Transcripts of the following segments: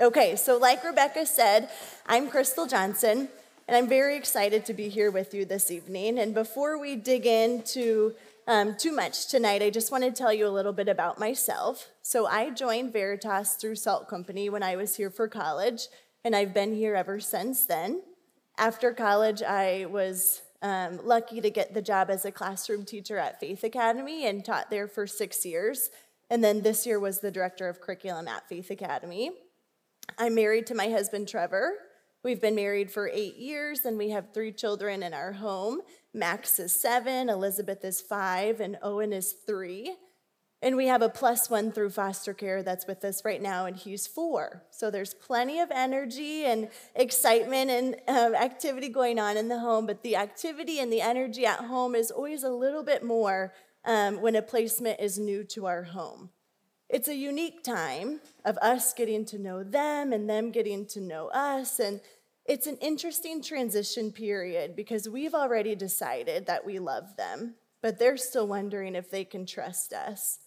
Okay, so like Rebecca said, I'm Crystal Johnson, and I'm very excited to be here with you this evening. And before we dig into um, too much tonight, I just want to tell you a little bit about myself. So I joined Veritas through Salt Company when I was here for college, and I've been here ever since then. After college, I was um, lucky to get the job as a classroom teacher at Faith Academy and taught there for six years. And then this year was the director of curriculum at Faith Academy. I'm married to my husband, Trevor. We've been married for eight years and we have three children in our home. Max is seven, Elizabeth is five, and Owen is three. And we have a plus one through foster care that's with us right now, and he's four. So there's plenty of energy and excitement and um, activity going on in the home, but the activity and the energy at home is always a little bit more um, when a placement is new to our home. It's a unique time of us getting to know them and them getting to know us. And it's an interesting transition period because we've already decided that we love them, but they're still wondering if they can trust us.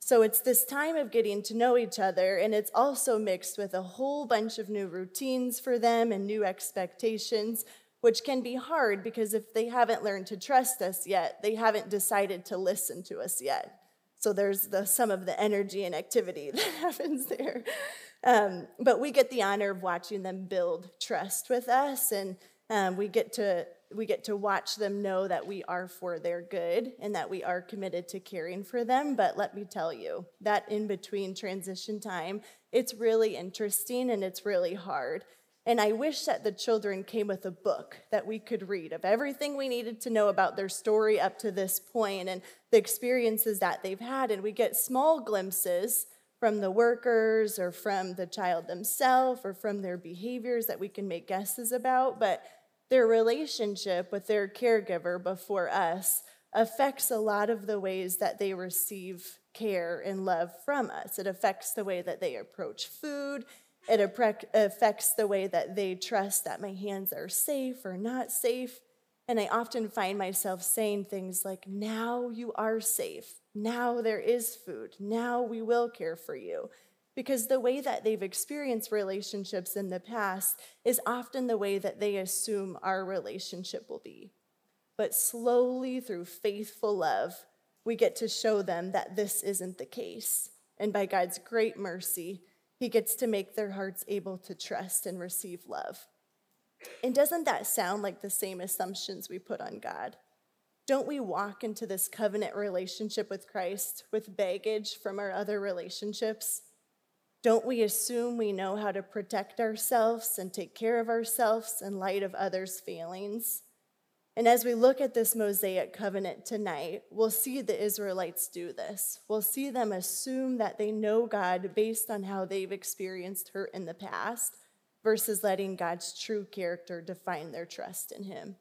So it's this time of getting to know each other, and it's also mixed with a whole bunch of new routines for them and new expectations, which can be hard because if they haven't learned to trust us yet, they haven't decided to listen to us yet. So there's the, some of the energy and activity that happens there. Um, but we get the honor of watching them build trust with us, and um, we get to we get to watch them know that we are for their good and that we are committed to caring for them. But let me tell you, that in between transition time, it's really interesting and it's really hard. And I wish that the children came with a book that we could read of everything we needed to know about their story up to this point and the experiences that they've had. And we get small glimpses from the workers or from the child themselves or from their behaviors that we can make guesses about. But their relationship with their caregiver before us affects a lot of the ways that they receive care and love from us. It affects the way that they approach food. It affects the way that they trust that my hands are safe or not safe. And I often find myself saying things like, Now you are safe. Now there is food. Now we will care for you. Because the way that they've experienced relationships in the past is often the way that they assume our relationship will be. But slowly, through faithful love, we get to show them that this isn't the case. And by God's great mercy, he gets to make their hearts able to trust and receive love. And doesn't that sound like the same assumptions we put on God? Don't we walk into this covenant relationship with Christ with baggage from our other relationships? Don't we assume we know how to protect ourselves and take care of ourselves in light of others' feelings? And as we look at this Mosaic covenant tonight, we'll see the Israelites do this. We'll see them assume that they know God based on how they've experienced hurt in the past versus letting God's true character define their trust in Him.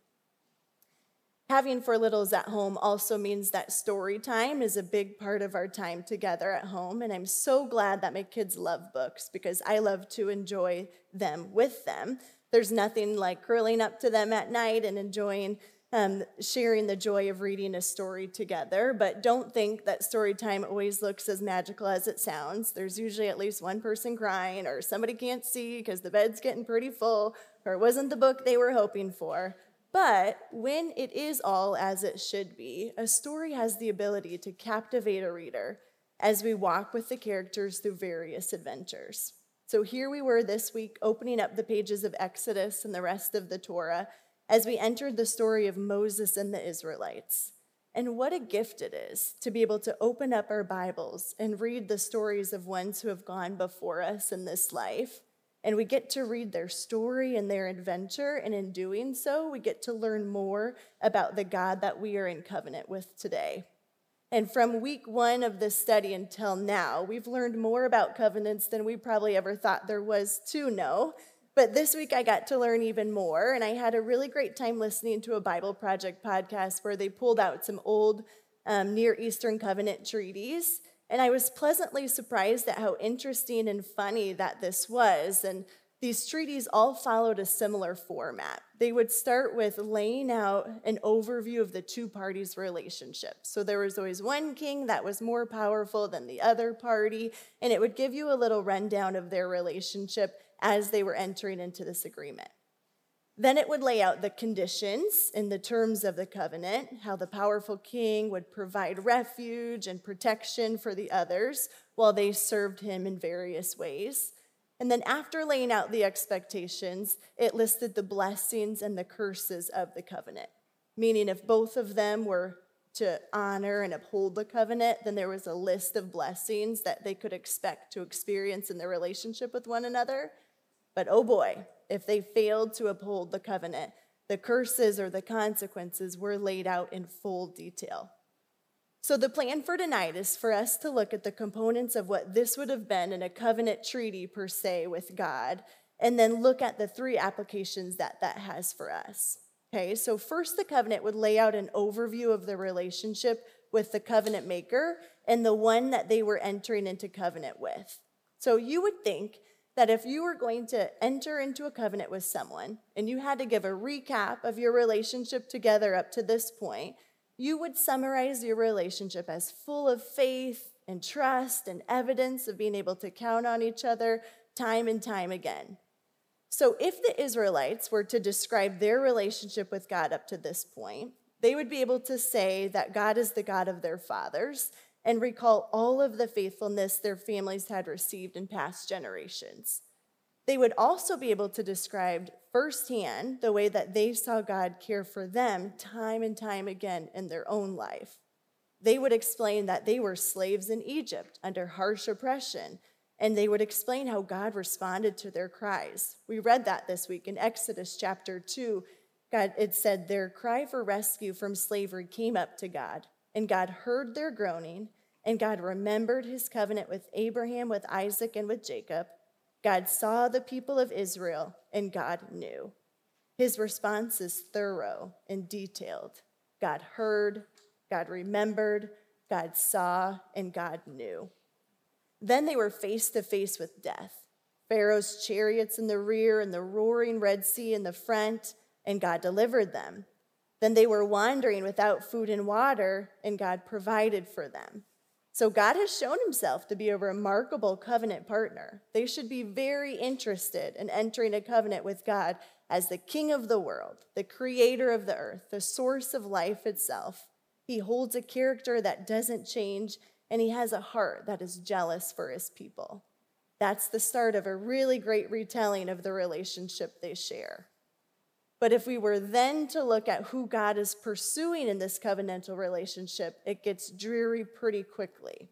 Having four littles at home also means that story time is a big part of our time together at home. And I'm so glad that my kids love books because I love to enjoy them with them. There's nothing like curling up to them at night and enjoying um, sharing the joy of reading a story together. But don't think that story time always looks as magical as it sounds. There's usually at least one person crying, or somebody can't see because the bed's getting pretty full, or it wasn't the book they were hoping for. But when it is all as it should be, a story has the ability to captivate a reader as we walk with the characters through various adventures. So here we were this week opening up the pages of Exodus and the rest of the Torah as we entered the story of Moses and the Israelites. And what a gift it is to be able to open up our Bibles and read the stories of ones who have gone before us in this life. And we get to read their story and their adventure. And in doing so, we get to learn more about the God that we are in covenant with today. And from week one of this study until now, we've learned more about covenants than we probably ever thought there was to know. But this week I got to learn even more, and I had a really great time listening to a Bible Project podcast where they pulled out some old um, Near Eastern covenant treaties. And I was pleasantly surprised at how interesting and funny that this was. And these treaties all followed a similar format. They would start with laying out an overview of the two parties' relationship. So there was always one king that was more powerful than the other party, and it would give you a little rundown of their relationship as they were entering into this agreement. Then it would lay out the conditions in the terms of the covenant, how the powerful king would provide refuge and protection for the others while they served him in various ways. And then, after laying out the expectations, it listed the blessings and the curses of the covenant. Meaning, if both of them were to honor and uphold the covenant, then there was a list of blessings that they could expect to experience in their relationship with one another. But oh boy, if they failed to uphold the covenant, the curses or the consequences were laid out in full detail. So, the plan for tonight is for us to look at the components of what this would have been in a covenant treaty, per se, with God, and then look at the three applications that that has for us. Okay, so first, the covenant would lay out an overview of the relationship with the covenant maker and the one that they were entering into covenant with. So, you would think that if you were going to enter into a covenant with someone and you had to give a recap of your relationship together up to this point, you would summarize your relationship as full of faith and trust and evidence of being able to count on each other time and time again. So, if the Israelites were to describe their relationship with God up to this point, they would be able to say that God is the God of their fathers and recall all of the faithfulness their families had received in past generations. They would also be able to describe firsthand the way that they saw God care for them time and time again in their own life. They would explain that they were slaves in Egypt under harsh oppression, and they would explain how God responded to their cries. We read that this week in Exodus chapter 2. God, it said, Their cry for rescue from slavery came up to God, and God heard their groaning, and God remembered his covenant with Abraham, with Isaac, and with Jacob. God saw the people of Israel, and God knew. His response is thorough and detailed. God heard, God remembered, God saw, and God knew. Then they were face to face with death Pharaoh's chariots in the rear, and the roaring Red Sea in the front, and God delivered them. Then they were wandering without food and water, and God provided for them. So God has shown himself to be a remarkable covenant partner. They should be very interested in entering a covenant with God as the king of the world, the creator of the earth, the source of life itself. He holds a character that doesn't change, and he has a heart that is jealous for his people. That's the start of a really great retelling of the relationship they share. But if we were then to look at who God is pursuing in this covenantal relationship, it gets dreary pretty quickly.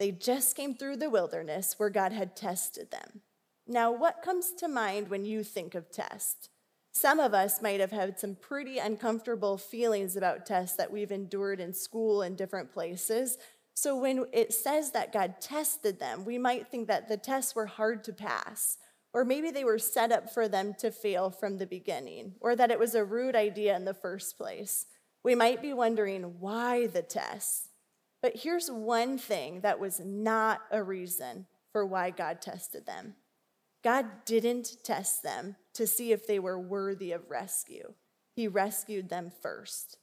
They just came through the wilderness where God had tested them. Now, what comes to mind when you think of test? Some of us might have had some pretty uncomfortable feelings about tests that we've endured in school and different places. So, when it says that God tested them, we might think that the tests were hard to pass or maybe they were set up for them to fail from the beginning, or that it was a rude idea in the first place. We might be wondering why the test. But here's one thing that was not a reason for why God tested them God didn't test them to see if they were worthy of rescue, He rescued them first.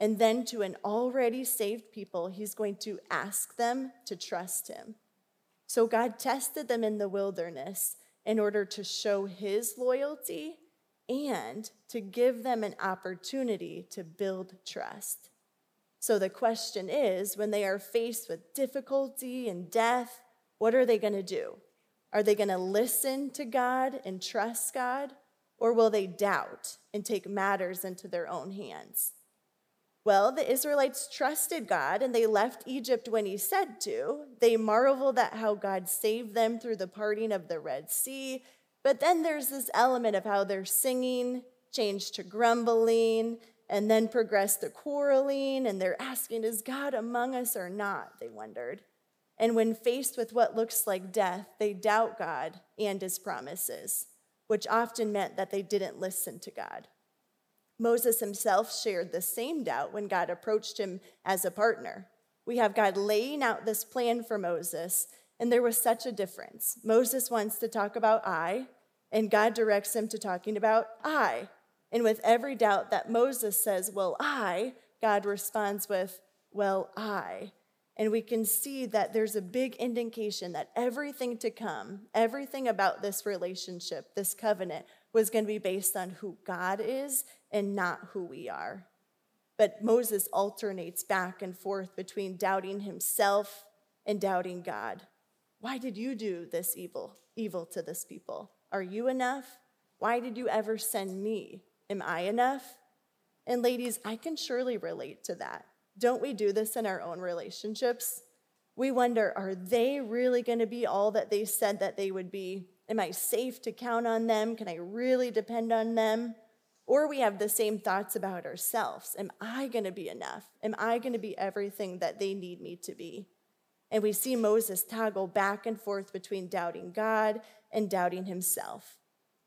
And then to an already saved people, He's going to ask them to trust Him. So God tested them in the wilderness in order to show his loyalty and to give them an opportunity to build trust. So the question is when they are faced with difficulty and death, what are they going to do? Are they going to listen to God and trust God? Or will they doubt and take matters into their own hands? Well, the Israelites trusted God and they left Egypt when he said to. They marveled at how God saved them through the parting of the Red Sea. But then there's this element of how their singing changed to grumbling and then progressed to quarreling, and they're asking, Is God among us or not? They wondered. And when faced with what looks like death, they doubt God and his promises, which often meant that they didn't listen to God. Moses himself shared the same doubt when God approached him as a partner. We have God laying out this plan for Moses, and there was such a difference. Moses wants to talk about I, And God directs him to talking about I. And with every doubt that Moses says, Well, I, God responds with, Well, I. And we can see that there's a big indication that everything to come, everything about this relationship, this covenant, was going to be based on who God is and not who we are. But Moses alternates back and forth between doubting himself and doubting God. Why did you do this evil, evil to this people? Are you enough? Why did you ever send me? Am I enough? And ladies, I can surely relate to that. Don't we do this in our own relationships? We wonder, are they really going to be all that they said that they would be? Am I safe to count on them? Can I really depend on them? Or we have the same thoughts about ourselves. Am I going to be enough? Am I going to be everything that they need me to be? And we see Moses toggle back and forth between doubting God and doubting himself.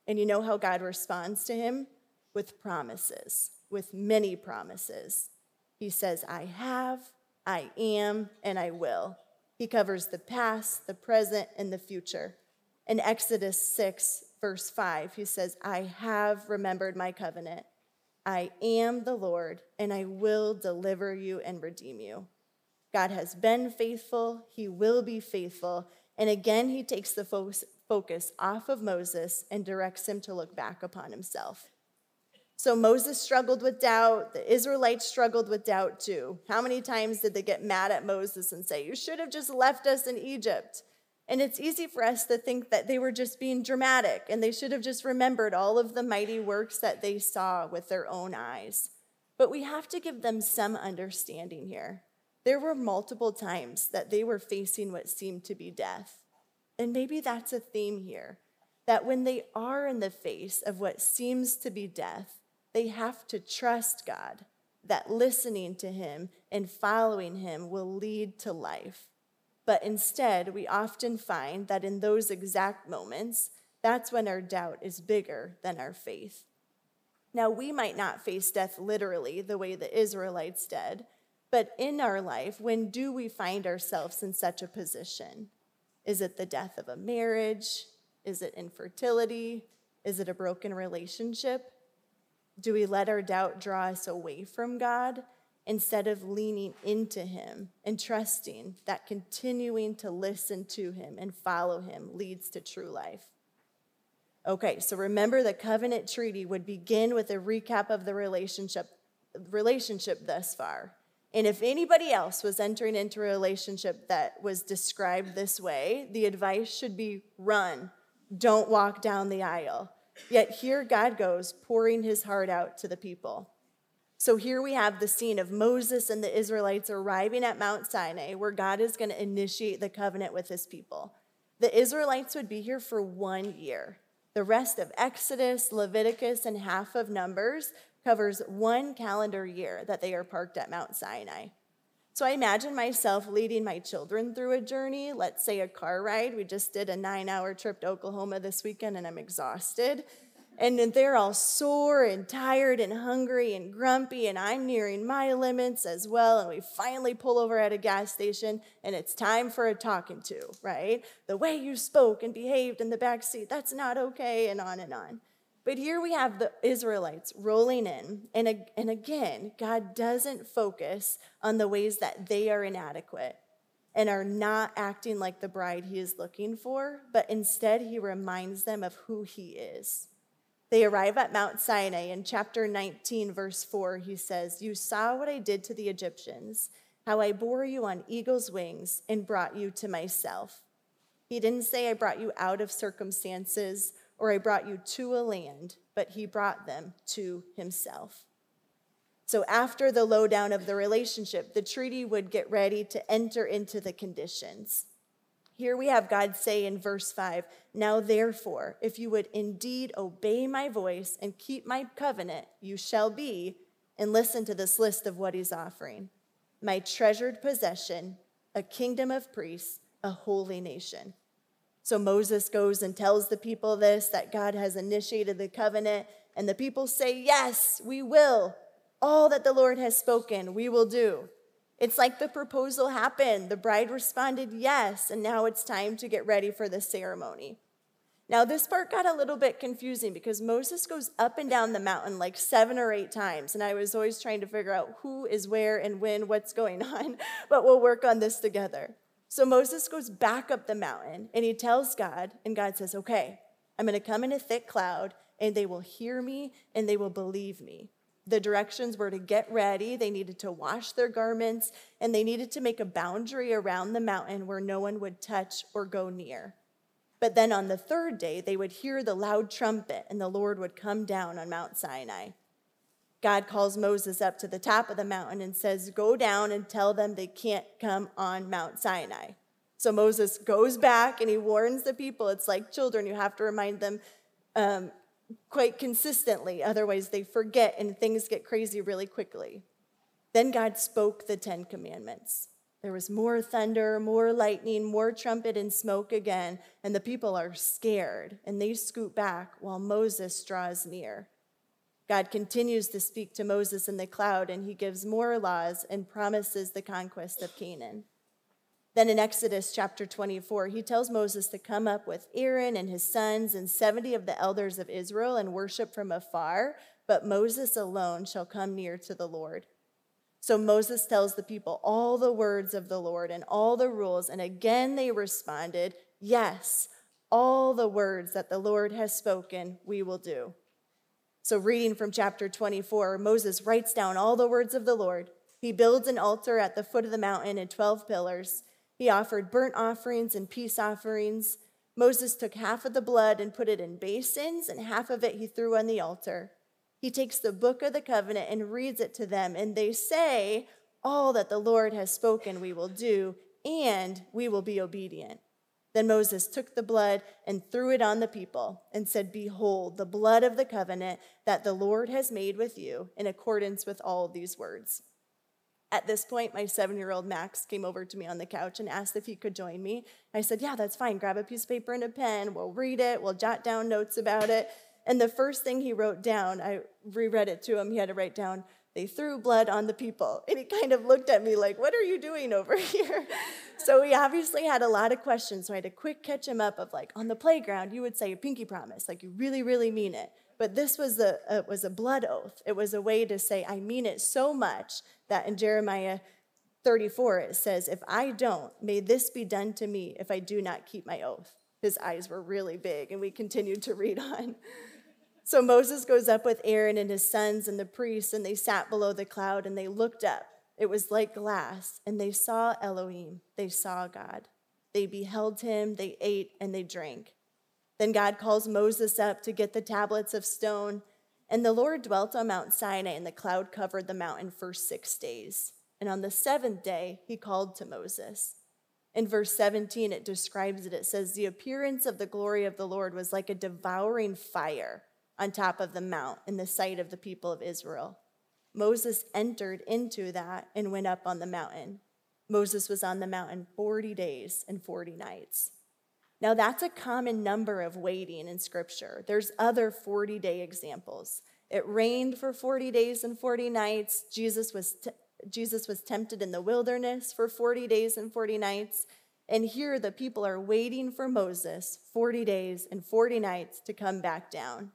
And you know how God responds to him? With promises, with many promises. He says, I have, I am, and I will. He covers the past, the present, and the future. In Exodus 6, verse 5, he says, I have remembered my covenant. I am the Lord, and I will deliver you and redeem you. God has been faithful, he will be faithful. And again, he takes the focus off of Moses and directs him to look back upon himself. So Moses struggled with doubt. The Israelites struggled with doubt too. How many times did they get mad at Moses and say, You should have just left us in Egypt? And it's easy for us to think that they were just being dramatic and they should have just remembered all of the mighty works that they saw with their own eyes. But we have to give them some understanding here. There were multiple times that they were facing what seemed to be death. And maybe that's a theme here that when they are in the face of what seems to be death, they have to trust God that listening to Him and following Him will lead to life. But instead, we often find that in those exact moments, that's when our doubt is bigger than our faith. Now, we might not face death literally the way the Israelites did, but in our life, when do we find ourselves in such a position? Is it the death of a marriage? Is it infertility? Is it a broken relationship? Do we let our doubt draw us away from God instead of leaning into Him and trusting that continuing to listen to Him and follow Him leads to true life? Okay, so remember the covenant treaty would begin with a recap of the relationship relationship thus far. And if anybody else was entering into a relationship that was described this way, the advice should be run, don't walk down the aisle. Yet here God goes, pouring his heart out to the people. So here we have the scene of Moses and the Israelites arriving at Mount Sinai, where God is going to initiate the covenant with his people. The Israelites would be here for one year. The rest of Exodus, Leviticus, and half of Numbers covers one calendar year that they are parked at Mount Sinai. So I imagine myself leading my children through a journey, let's say a car ride. We just did a nine hour trip to Oklahoma this weekend and I'm exhausted. And they're all sore and tired and hungry and grumpy, and I'm nearing my limits as well. And we finally pull over at a gas station, and it's time for a talking to, right? The way you spoke and behaved in the back seat, that's not okay, and on and on. But here we have the Israelites rolling in. And, and again, God doesn't focus on the ways that they are inadequate and are not acting like the bride he is looking for, but instead he reminds them of who he is. They arrive at Mount Sinai. In chapter 19, verse 4, he says, You saw what I did to the Egyptians, how I bore you on eagle's wings and brought you to myself. He didn't say, I brought you out of circumstances or I brought you to a land, but he brought them to himself. So, after the lowdown of the relationship, the treaty would get ready to enter into the conditions. Here we have God say in verse 5 Now therefore, if you would indeed obey my voice and keep my covenant, you shall be, and listen to this list of what he's offering my treasured possession, a kingdom of priests, a holy nation. So Moses goes and tells the people this that God has initiated the covenant, and the people say, Yes, we will. All that the Lord has spoken, we will do. It's like the proposal happened. The bride responded yes, and now it's time to get ready for the ceremony. Now, this part got a little bit confusing because Moses goes up and down the mountain like seven or eight times, and I was always trying to figure out who is where and when, what's going on, but we'll work on this together. So Moses goes back up the mountain and he tells God, and God says, Okay, I'm going to come in a thick cloud, and they will hear me and they will believe me. The directions were to get ready, they needed to wash their garments, and they needed to make a boundary around the mountain where no one would touch or go near. But then on the third day, they would hear the loud trumpet, and the Lord would come down on Mount Sinai. God calls Moses up to the top of the mountain and says, Go down and tell them they can't come on Mount Sinai. So Moses goes back and he warns the people. It's like children, you have to remind them um, quite consistently, otherwise, they forget and things get crazy really quickly. Then God spoke the Ten Commandments. There was more thunder, more lightning, more trumpet and smoke again, and the people are scared and they scoot back while Moses draws near. God continues to speak to Moses in the cloud, and he gives more laws and promises the conquest of Canaan. Then in Exodus chapter 24, he tells Moses to come up with Aaron and his sons and 70 of the elders of Israel and worship from afar, but Moses alone shall come near to the Lord. So Moses tells the people all the words of the Lord and all the rules, and again they responded, Yes, all the words that the Lord has spoken, we will do. So, reading from chapter 24, Moses writes down all the words of the Lord. He builds an altar at the foot of the mountain and 12 pillars. He offered burnt offerings and peace offerings. Moses took half of the blood and put it in basins, and half of it he threw on the altar. He takes the book of the covenant and reads it to them, and they say, All that the Lord has spoken we will do, and we will be obedient. Then Moses took the blood and threw it on the people and said, Behold, the blood of the covenant that the Lord has made with you in accordance with all these words. At this point, my seven year old Max came over to me on the couch and asked if he could join me. I said, Yeah, that's fine. Grab a piece of paper and a pen. We'll read it. We'll jot down notes about it. And the first thing he wrote down, I reread it to him. He had to write down, They threw blood on the people. And he kind of looked at me like, What are you doing over here? so he obviously had a lot of questions. So I had to quick catch him up of like, On the playground, you would say a pinky promise, like you really, really mean it. But this was a, a, was a blood oath. It was a way to say, I mean it so much that in Jeremiah 34 it says, If I don't, may this be done to me if I do not keep my oath. His eyes were really big, and we continued to read on. So Moses goes up with Aaron and his sons and the priests, and they sat below the cloud and they looked up. It was like glass, and they saw Elohim. They saw God. They beheld him, they ate, and they drank. Then God calls Moses up to get the tablets of stone. And the Lord dwelt on Mount Sinai, and the cloud covered the mountain for six days. And on the seventh day, he called to Moses. In verse 17, it describes it. It says, The appearance of the glory of the Lord was like a devouring fire on top of the mount in the sight of the people of Israel. Moses entered into that and went up on the mountain. Moses was on the mountain 40 days and 40 nights. Now, that's a common number of waiting in Scripture. There's other 40 day examples. It rained for 40 days and 40 nights. Jesus was, t- Jesus was tempted in the wilderness for 40 days and 40 nights. And here the people are waiting for Moses 40 days and 40 nights to come back down.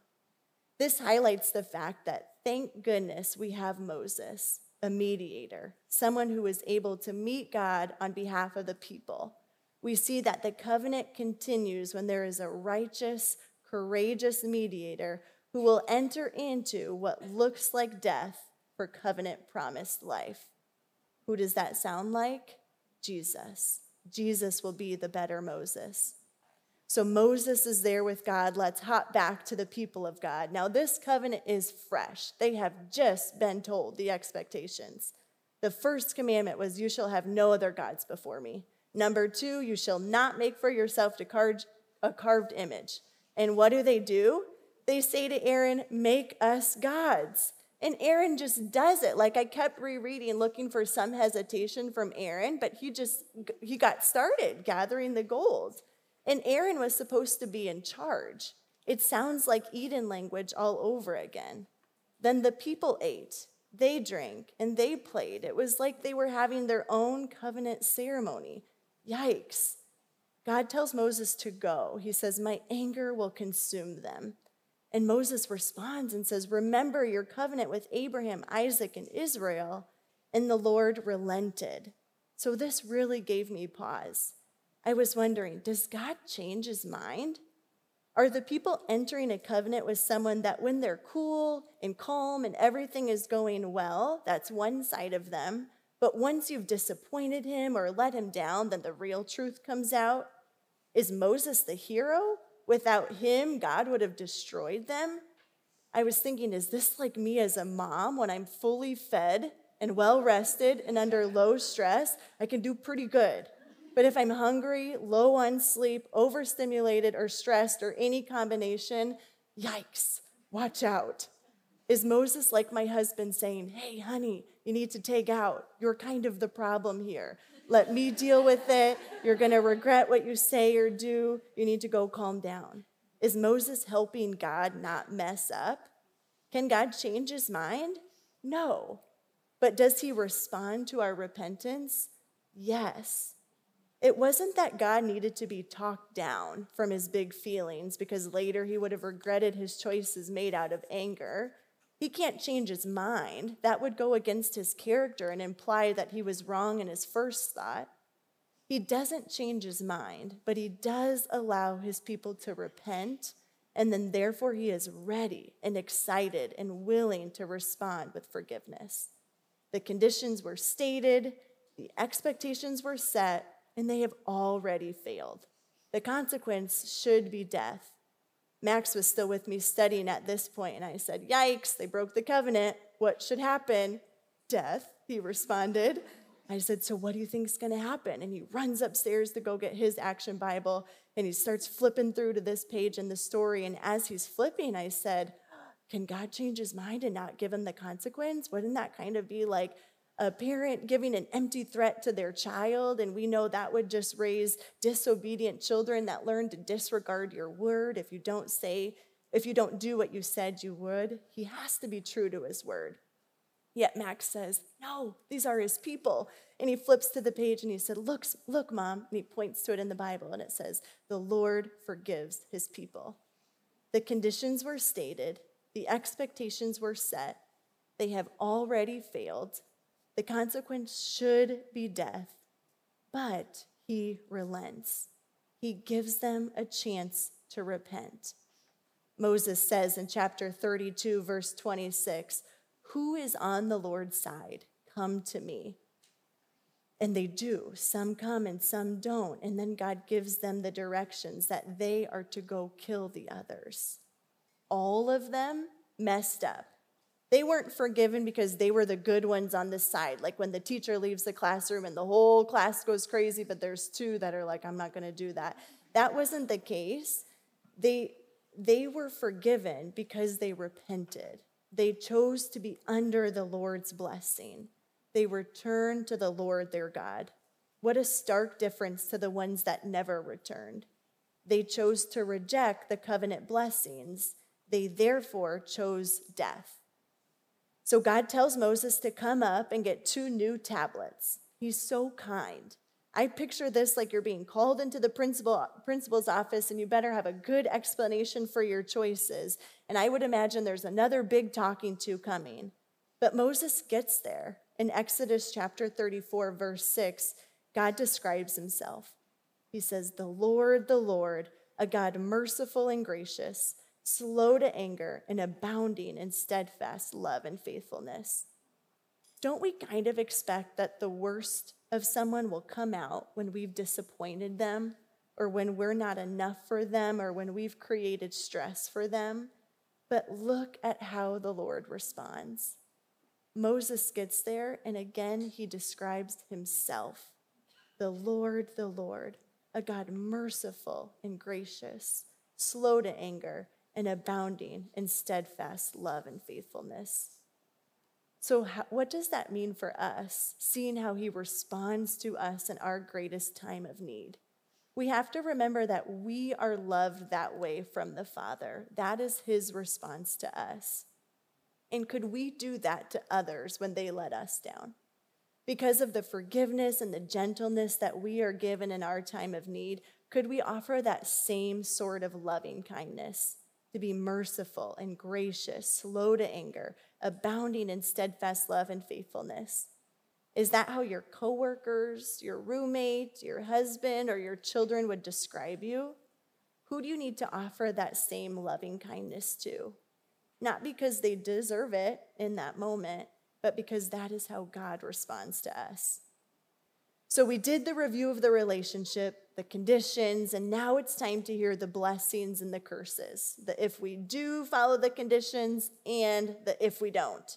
This highlights the fact that thank goodness we have Moses, a mediator, someone who is able to meet God on behalf of the people we see that the covenant continues when there is a righteous, courageous mediator who will enter into what looks like death for covenant promised life. Who does that sound like? Jesus. Jesus will be the better Moses. So Moses is there with God. Let's hop back to the people of God. Now, this covenant is fresh. They have just been told the expectations. The first commandment was, You shall have no other gods before me. Number two, you shall not make for yourself a carved image. And what do they do? They say to Aaron, Make us gods. And Aaron just does it. Like I kept rereading, looking for some hesitation from Aaron, but he just he got started gathering the gold. And Aaron was supposed to be in charge. It sounds like Eden language all over again. Then the people ate, they drank, and they played. It was like they were having their own covenant ceremony. Yikes. God tells Moses to go. He says, My anger will consume them. And Moses responds and says, Remember your covenant with Abraham, Isaac, and Israel. And the Lord relented. So this really gave me pause. I was wondering, does God change his mind? Are the people entering a covenant with someone that when they're cool and calm and everything is going well, that's one side of them, but once you've disappointed him or let him down, then the real truth comes out? Is Moses the hero? Without him, God would have destroyed them? I was thinking, is this like me as a mom when I'm fully fed and well rested and under low stress? I can do pretty good. But if I'm hungry, low on sleep, overstimulated, or stressed, or any combination, yikes, watch out. Is Moses like my husband saying, Hey, honey, you need to take out? You're kind of the problem here. Let me deal with it. You're going to regret what you say or do. You need to go calm down. Is Moses helping God not mess up? Can God change his mind? No. But does he respond to our repentance? Yes. It wasn't that God needed to be talked down from his big feelings because later he would have regretted his choices made out of anger. He can't change his mind. That would go against his character and imply that he was wrong in his first thought. He doesn't change his mind, but he does allow his people to repent, and then therefore he is ready and excited and willing to respond with forgiveness. The conditions were stated, the expectations were set, and they have already failed. The consequence should be death. Max was still with me studying at this point, and I said, Yikes, they broke the covenant. What should happen? Death, he responded. I said, So what do you think is going to happen? And he runs upstairs to go get his action Bible, and he starts flipping through to this page in the story. And as he's flipping, I said, Can God change his mind and not give him the consequence? Wouldn't that kind of be like a parent giving an empty threat to their child, and we know that would just raise disobedient children that learn to disregard your word if you don't say, if you don't do what you said you would. He has to be true to his word. Yet Max says, No, these are his people. And he flips to the page and he said, Look, look, mom. And he points to it in the Bible and it says, The Lord forgives his people. The conditions were stated, the expectations were set, they have already failed, the consequence should be death, but he relents. He gives them a chance to repent. Moses says in chapter 32, verse 26, Who is on the Lord's side? Come to me. And they do. Some come and some don't. And then God gives them the directions that they are to go kill the others. All of them messed up. They weren't forgiven because they were the good ones on the side. Like when the teacher leaves the classroom and the whole class goes crazy, but there's two that are like, I'm not going to do that. That wasn't the case. They, they were forgiven because they repented. They chose to be under the Lord's blessing. They returned to the Lord their God. What a stark difference to the ones that never returned. They chose to reject the covenant blessings. They therefore chose death. So God tells Moses to come up and get two new tablets. He's so kind. I picture this like you're being called into the principal, principal's office and you better have a good explanation for your choices. And I would imagine there's another big talking to coming. But Moses gets there. In Exodus chapter 34, verse 6, God describes himself. He says, The Lord, the Lord, a God merciful and gracious slow to anger, and abounding in steadfast love and faithfulness. Don't we kind of expect that the worst of someone will come out when we've disappointed them, or when we're not enough for them, or when we've created stress for them? But look at how the Lord responds. Moses gets there, and again he describes himself the Lord, the Lord, a God merciful and gracious, slow to anger and abounding in steadfast love and faithfulness. So, what does that mean for us, seeing how he responds to us in our greatest time of need? We have to remember that we are loved that way from the Father. That is his response to us. And could we do that to others when they let us down? Because of the forgiveness and the gentleness that we are given in our time of need, could we offer that same sort of loving kindness to be merciful and gracious, slow to anger, abounding in steadfast love and faithfulness? Is that how your coworkers, your roommate, your husband, or your children would describe you? Who do you need to offer that same loving kindness to? Not because they deserve it in that moment, but because that is how God responds to us. So we did the review of the relationship, the conditions, and now it's time to hear the blessings and the curses. The if we do follow the conditions and the if we don't.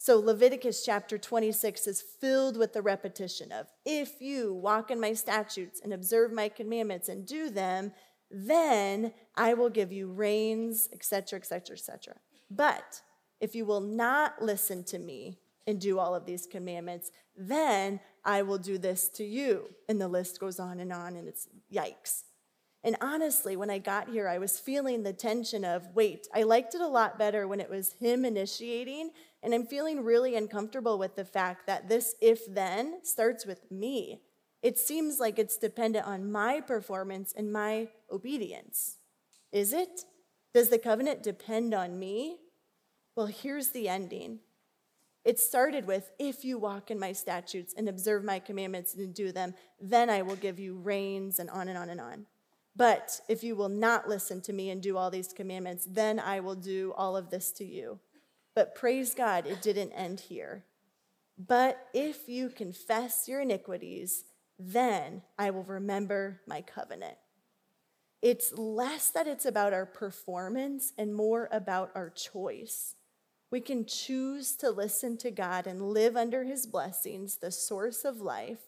So Leviticus chapter 26 is filled with the repetition of if you walk in my statutes and observe my commandments and do them, then I will give you rains, etc., etc., etc. But if you will not listen to me and do all of these commandments, then I will do this to you. And the list goes on and on, and it's yikes. And honestly, when I got here, I was feeling the tension of wait, I liked it a lot better when it was him initiating. And I'm feeling really uncomfortable with the fact that this if then starts with me. It seems like it's dependent on my performance and my obedience. Is it? Does the covenant depend on me? Well, here's the ending. It started with, If you walk in my statutes and observe my commandments and do them, then I will give you rains, and on and on and on. But if you will not listen to me and do all these commandments, then I will do all of this to you. But praise God, it didn't end here. But if you confess your iniquities, then I will remember my covenant. It's less that it's about our performance and more about our choice. We can choose to listen to God and live under his blessings, the source of life,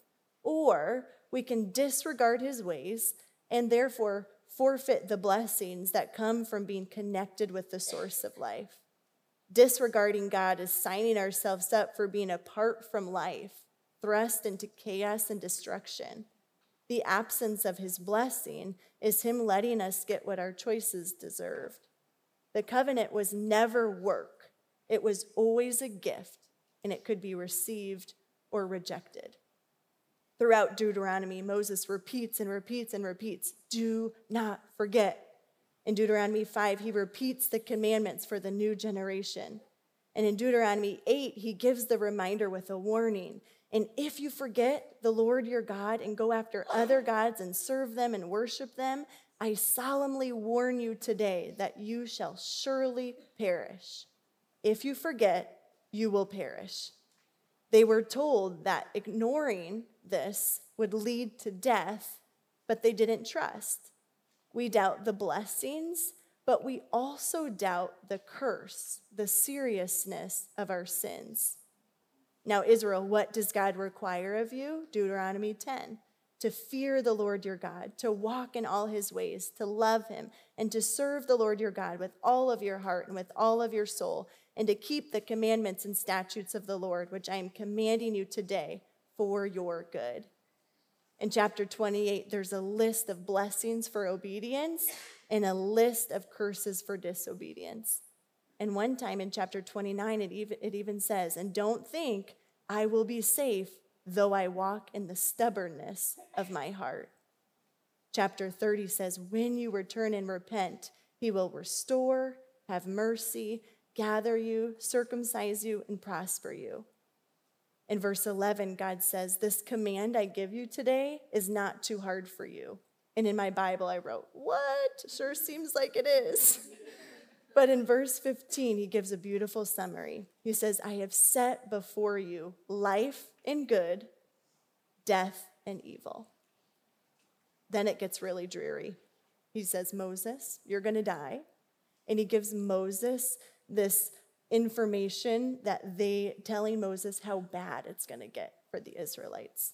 or we can disregard his ways and therefore forfeit the blessings that come from being connected with the source of life. Disregarding God is signing ourselves up for being apart from life, thrust into chaos and destruction. The absence of his blessing is him letting us get what our choices deserved. The covenant was never work, it was always a gift, and it could be received or rejected. Throughout Deuteronomy, Moses repeats and repeats and repeats do not forget. In Deuteronomy 5, he repeats the commandments for the new generation. And in Deuteronomy 8, he gives the reminder with a warning. And if you forget the Lord your God and go after other gods and serve them and worship them, I solemnly warn you today that you shall surely perish. If you forget, you will perish. They were told that ignoring this would lead to death, but they didn't trust. We doubt the blessings, but we also doubt the curse, the seriousness of our sins. Now, Israel, what does God require of you? Deuteronomy 10 to fear the Lord your God, to walk in all his ways, to love him, and to serve the Lord your God with all of your heart and with all of your soul, and to keep the commandments and statutes of the Lord, which I am commanding you today for your good. In chapter 28, there's a list of blessings for obedience and a list of curses for disobedience. And one time in chapter 29, it even, it even says, And don't think I will be safe, though I walk in the stubbornness of my heart. Chapter 30 says, When you return and repent, he will restore, have mercy, gather you, circumcise you, and prosper you. In verse 11, God says, This command I give you today is not too hard for you. And in my Bible, I wrote, What? Sure seems like it is. But in verse 15, he gives a beautiful summary. He says, I have set before you life and good, death and evil. Then it gets really dreary. He says, Moses, you're going to die. And he gives Moses this information that they telling Moses how bad it's going to get for the Israelites.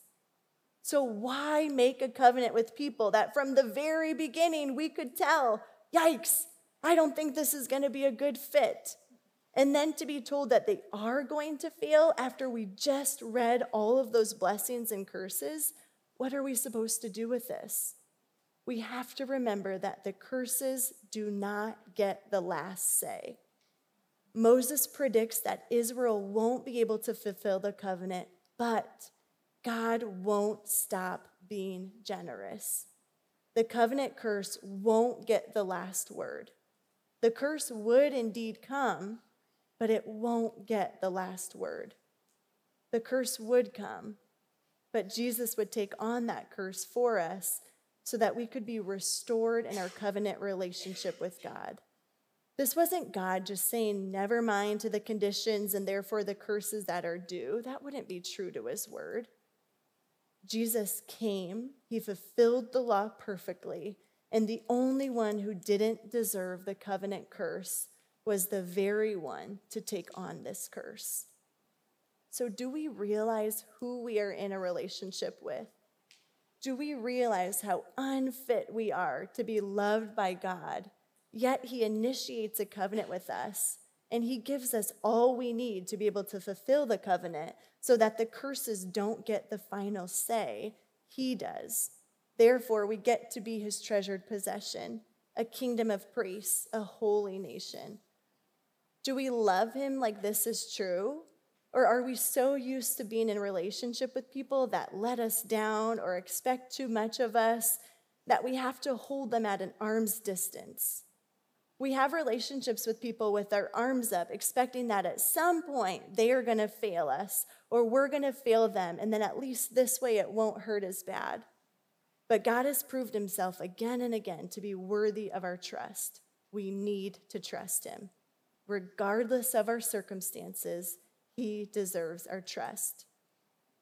So why make a covenant with people that from the very beginning we could tell, yikes, I don't think this is going to be a good fit. And then to be told that they are going to fail after we just read all of those blessings and curses, what are we supposed to do with this? We have to remember that the curses do not get the last say. Moses predicts that Israel won't be able to fulfill the covenant, but God won't stop being generous. the covenant curse won't get the last word. The curse would indeed come, but it won't get the last word. The curse would come, but Jesus would take on that curse for us so that we could be restored in our covenant relationship with God. This wasn't God just saying, never mind to the conditions and therefore the curses that are due. That wouldn't be true to his word. Jesus came, he fulfilled the law perfectly, and the only one who didn't deserve the covenant curse was the very one to take on this curse. So, do we realize who we are in a relationship with? Do we realize how unfit we are to be loved by God? Yet He initiates a covenant with us, and He gives us all we need to be able to fulfill the covenant so that the curses don't get the final say. He does. Therefore, we get to be His treasured possession, a kingdom of priests, a holy nation. Do we love Him like this is true? Or are we so used to being in relationship with people that let us down or expect too much of us that we have to hold them at an arm's distance? We have relationships with people with our arms up, expecting that at some point they are going to fail us or we're going to fail them, and then at least this way it won't hurt as bad. But God has proved himself again and again to be worthy of our trust. We need to trust him. Regardless of our circumstances, he deserves our trust.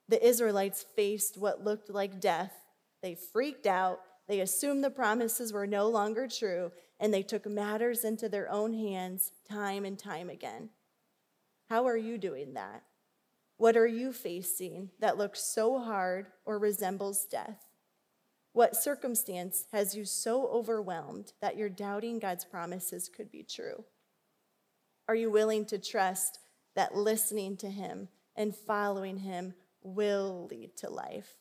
The Israelites faced what looked like death. They freaked out. They assumed the promises were no longer true, and they took matters into their own hands time and time again. How are you doing that? What are you facing that looks so hard or resembles death? What circumstance has you so overwhelmed that you're doubting God's promises could be true? Are you willing to trust that listening to him and following him will lead to life,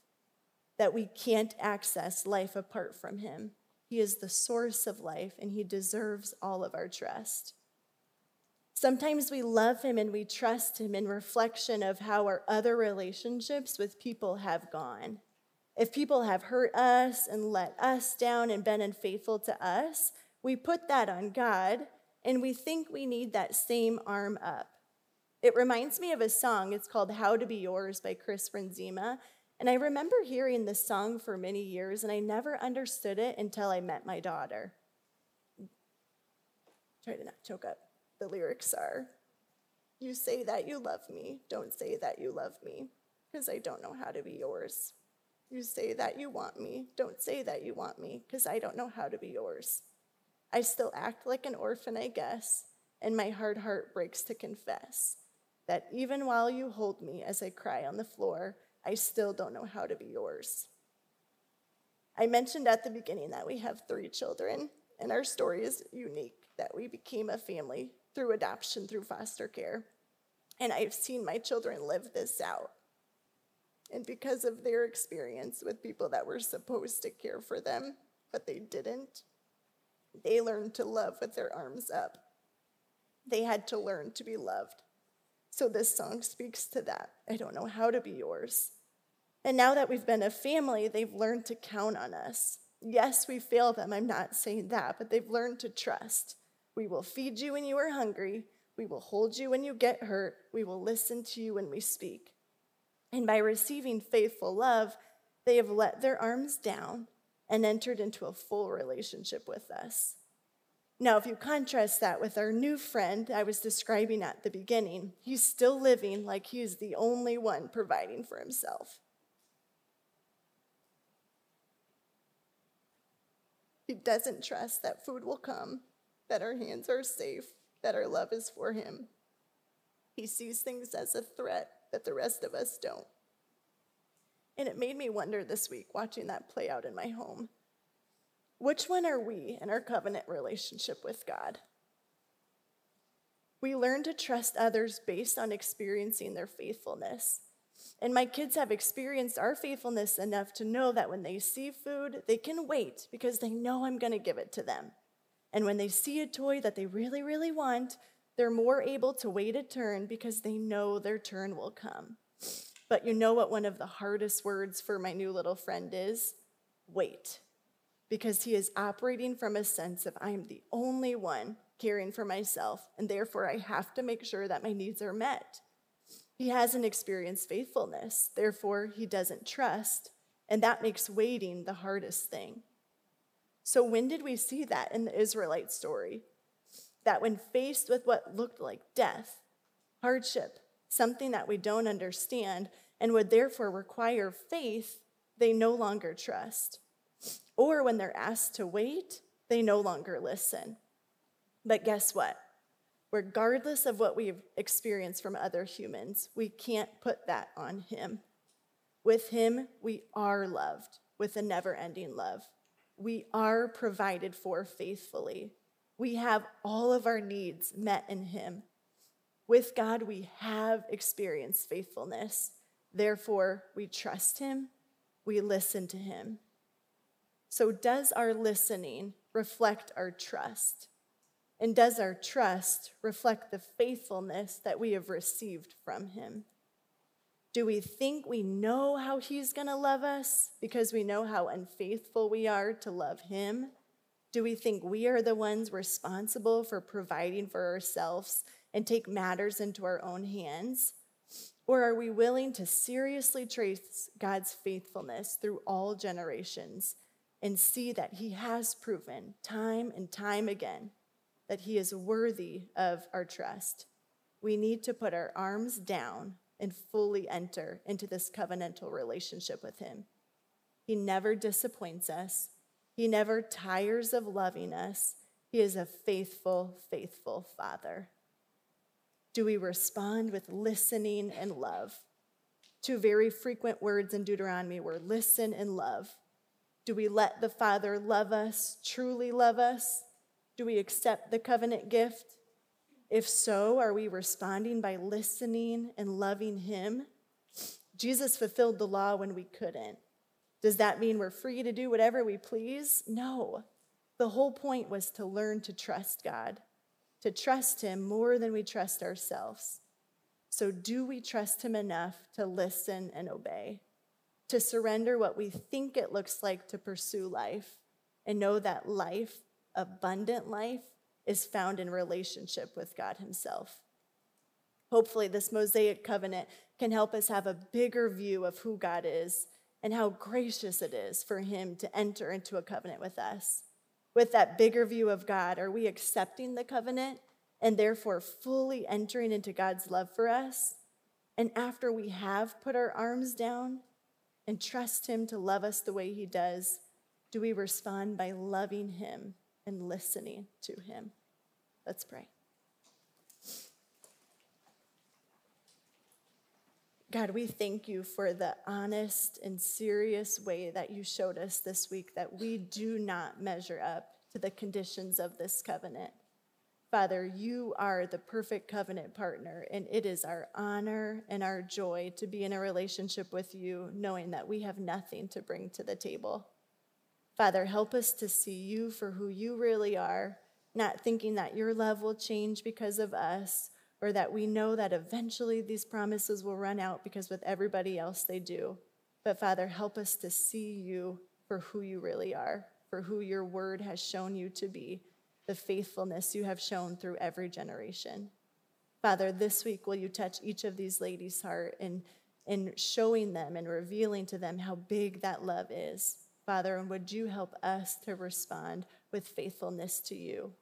that we can't access life apart from him. He is the source of life, and he deserves all of our trust. Sometimes we love him and we trust him in reflection of how our other relationships with people have gone. If people have hurt us and let us down and been unfaithful to us, we put that on God and we think we need that same arm up. It reminds me of a song. It's called How to Be Yours by Chris Renzema. And I remember hearing this song for many years, and I never understood it until I met my daughter. Try to not choke up. The lyrics are You say that you love me, don't say that you love me, because I don't know how to be yours. You say that you want me, don't say that you want me, because I don't know how to be yours. I still act like an orphan, I guess, and my hard heart breaks to confess that even while you hold me as I cry on the floor, I still don't know how to be yours. I mentioned at the beginning that we have three children, and our story is unique that we became a family through adoption, through foster care. And I've seen my children live this out. And because of their experience with people that were supposed to care for them, but they didn't, they learned to love with their arms up. They had to learn to be loved. So this song speaks to that. I don't know how to be yours. And now that we've been a family, they've learned to count on us. Yes, we fail them. I'm not saying that, but they've learned to trust. We will feed you when you are hungry. We will hold you when you get hurt. We will listen to you when we speak. And by receiving faithful love, they have let their arms down and entered into a full relationship with us. Now, if you contrast that with our new friend I was describing at the beginning, he's still living like he's the only one providing for himself. He doesn't trust that food will come, that our hands are safe, that our love is for him. He sees things as a threat that the rest of us don't. And it made me wonder this week watching that play out in my home. Which one are we in our covenant relationship with God? We learn to trust others based on experiencing their faithfulness. And my kids have experienced our faithfulness enough to know that when they see food, they can wait because they know I'm going to give it to them. And when they see a toy that they really, really want, they're more able to wait a turn because they know their turn will come. But you know what one of the hardest words for my new little friend is? Wait. because he is operating from a sense of I am the only one caring for myself, and therefore I have to make sure that my needs are met. He hasn't experienced faithfulness, therefore he doesn't trust, and that makes waiting the hardest thing. So, when did we see that in the Israelite story? That when faced with what looked like death, hardship, something that we don't understand, and would therefore require faith, they no longer trust. Or when they're asked to wait, they no longer listen. But guess what? Regardless of what we've experienced from other humans, we can't put that on Him. With Him, we are loved with a never ending love. We are provided for faithfully. We have all of our needs met in Him. With God, we have experienced faithfulness. Therefore, we trust Him, we listen to Him. So, does our listening reflect our trust? And does our trust reflect the faithfulness that we have received from Him? Do we think we know how He's going to love us because we know how unfaithful we are to love Him? Do we think we are the ones responsible for providing for ourselves and take matters into our own hands? Or are we willing to seriously trace God's faithfulness through all generations and see that He has proven time and time again that He is worthy of our trust? We need to put our arms down and fully enter into this covenantal relationship with Him. He never disappoints us, He never tires of loving us. He is a faithful, faithful Father. Do we respond with listening and love? Two very frequent words in Deuteronomy were listen and love. Do we let the Father love us, truly love us? Do we accept the covenant gift? If so, are we responding by listening and loving Him? Jesus fulfilled the law when we couldn't. Does that mean we're free to do whatever we please? No. The whole point was to learn to trust God, to trust Him more than we trust ourselves. So, do we trust Him enough to listen and obey, to surrender what we think it looks like to pursue life, and know that life, abundant life, is found in relationship with God Himself. Hopefully, this Mosaic covenant can help us have a bigger view of who God is and how gracious it is for Him to enter into a covenant with us. With that bigger view of God, are we accepting the covenant and therefore fully entering into God's love for us? And after we have put our arms down and trust Him to love us the way He does, do we respond by loving Him and listening to Him. Let's pray. God, we thank you for the honest and serious way that you showed us this week that we do not measure up to the conditions of this covenant. Father, you are the perfect covenant partner, and it is our honor and our joy to be in a relationship with you, knowing that we have nothing to bring to the table. Father, help us to see you for who you really are, not thinking that your love will change because of us or that we know that eventually these promises will run out because with everybody else they do. But Father, help us to see you for who you really are, for who your word has shown you to be, the faithfulness you have shown through every generation. Father, this week will you touch each of these ladies' heart in, in showing them and revealing to them how big that love is. Father, and would you help us to respond with faithfulness to you,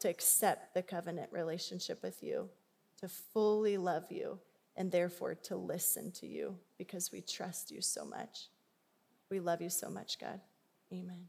to accept the covenant relationship with you, to fully love you, and therefore to listen to you because we trust you so much. We love you so much, God. Amen.